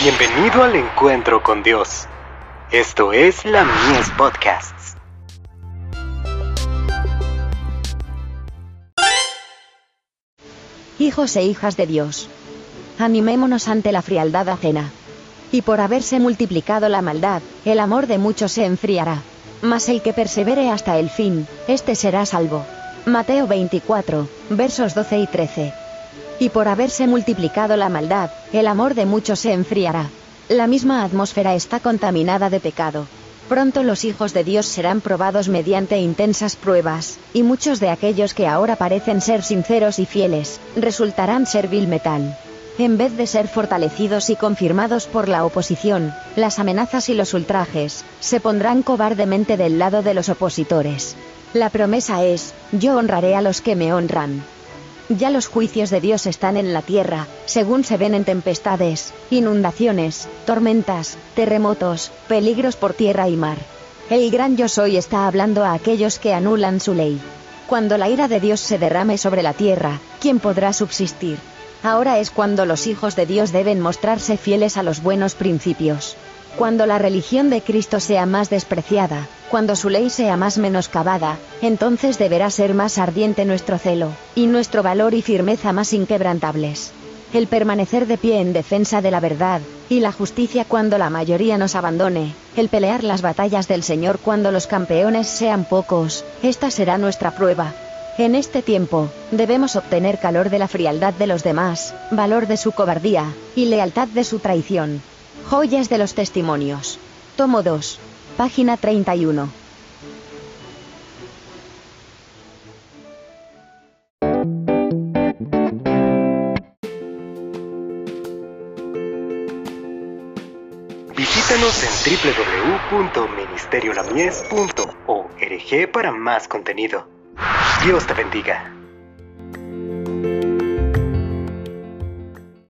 Bienvenido al encuentro con Dios. Esto es la Mies Podcasts. Hijos e hijas de Dios. Animémonos ante la frialdad ajena. Y por haberse multiplicado la maldad, el amor de muchos se enfriará. Mas el que persevere hasta el fin, éste será salvo. Mateo 24, versos 12 y 13. Y por haberse multiplicado la maldad, el amor de muchos se enfriará. La misma atmósfera está contaminada de pecado. Pronto los hijos de Dios serán probados mediante intensas pruebas, y muchos de aquellos que ahora parecen ser sinceros y fieles, resultarán ser vil metal. En vez de ser fortalecidos y confirmados por la oposición, las amenazas y los ultrajes, se pondrán cobardemente del lado de los opositores. La promesa es, yo honraré a los que me honran. Ya los juicios de Dios están en la tierra, según se ven en tempestades, inundaciones, tormentas, terremotos, peligros por tierra y mar. El gran yo soy está hablando a aquellos que anulan su ley. Cuando la ira de Dios se derrame sobre la tierra, ¿quién podrá subsistir? Ahora es cuando los hijos de Dios deben mostrarse fieles a los buenos principios. Cuando la religión de Cristo sea más despreciada, cuando su ley sea más menoscabada, entonces deberá ser más ardiente nuestro celo, y nuestro valor y firmeza más inquebrantables. El permanecer de pie en defensa de la verdad, y la justicia cuando la mayoría nos abandone, el pelear las batallas del Señor cuando los campeones sean pocos, esta será nuestra prueba. En este tiempo, debemos obtener calor de la frialdad de los demás, valor de su cobardía, y lealtad de su traición. Joyas de los Testimonios. Tomo 2. Página 31. Visítanos en www.ministeriolamies.org para más contenido. Dios te bendiga.